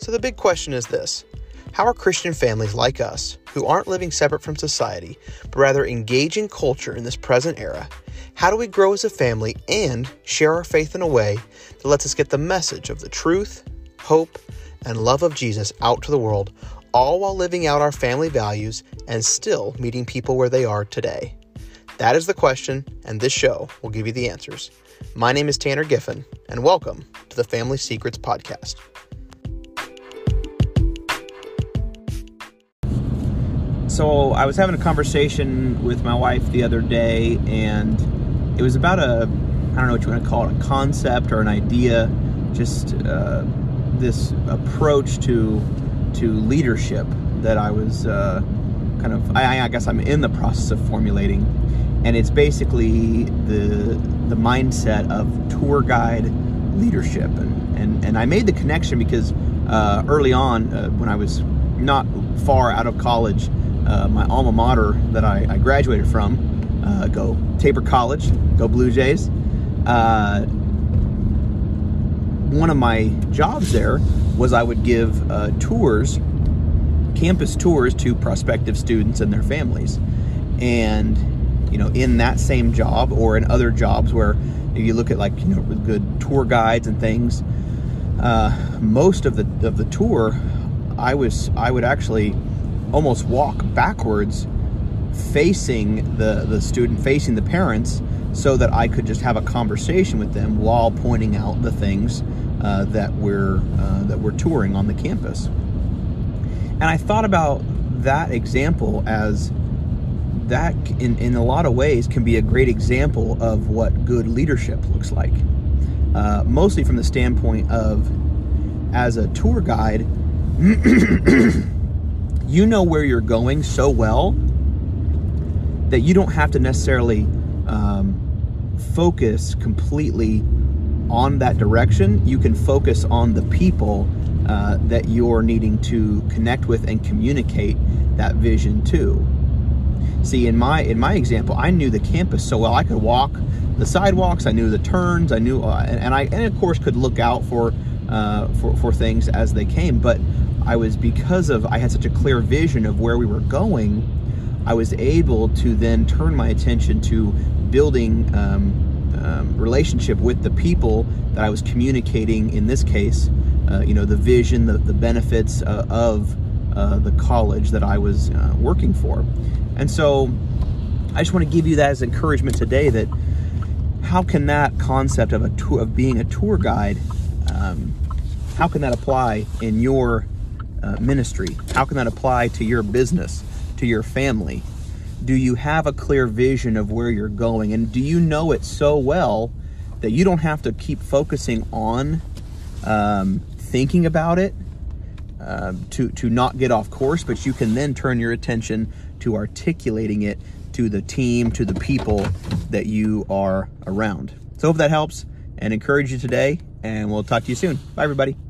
So the big question is this How are Christian families like us, who aren't living separate from society, but rather engaging culture in this present era, how do we grow as a family and share our faith in a way that lets us get the message of the truth, hope, and love of Jesus out to the world, all while living out our family values and still meeting people where they are today? That is the question, and this show will give you the answers. My name is Tanner Giffen, and welcome to the Family Secrets Podcast. So I was having a conversation with my wife the other day, and it was about a I don't know what you want to call it a concept or an idea, just uh, this approach to to leadership that I was uh, kind of I, I guess I'm in the process of formulating, and it's basically the the mindset of tour guide leadership, and and and I made the connection because uh, early on uh, when I was not far out of college uh, my alma mater that I, I graduated from, uh, go Tabor College, go Blue Jays. Uh, one of my jobs there was I would give uh, tours, campus tours to prospective students and their families. And, you know, in that same job or in other jobs where if you look at like, you know, good tour guides and things, uh, most of the, of the tour, I was, I would actually almost walk backwards facing the, the student, facing the parents, so that I could just have a conversation with them while pointing out the things uh, that we're uh, that we're touring on the campus. And I thought about that example as that in, in a lot of ways can be a great example of what good leadership looks like. Uh, mostly from the standpoint of as a tour guide you know where you're going so well that you don't have to necessarily um, focus completely on that direction. You can focus on the people uh, that you're needing to connect with and communicate that vision to. See, in my in my example, I knew the campus so well. I could walk the sidewalks. I knew the turns. I knew, uh, and, and, I and of course could look out for uh, for for things as they came. But I was because of I had such a clear vision of where we were going, I was able to then turn my attention to building um, um, relationship with the people that I was communicating. In this case, uh, you know, the vision, the, the benefits uh, of uh, the college that I was uh, working for, and so I just want to give you that as encouragement today. That how can that concept of a tour of being a tour guide, um, how can that apply in your uh, ministry? How can that apply to your business, to your family? Do you have a clear vision of where you're going? And do you know it so well that you don't have to keep focusing on um, thinking about it uh, to, to not get off course, but you can then turn your attention to articulating it to the team, to the people that you are around. So, hope that helps and encourage you today, and we'll talk to you soon. Bye, everybody.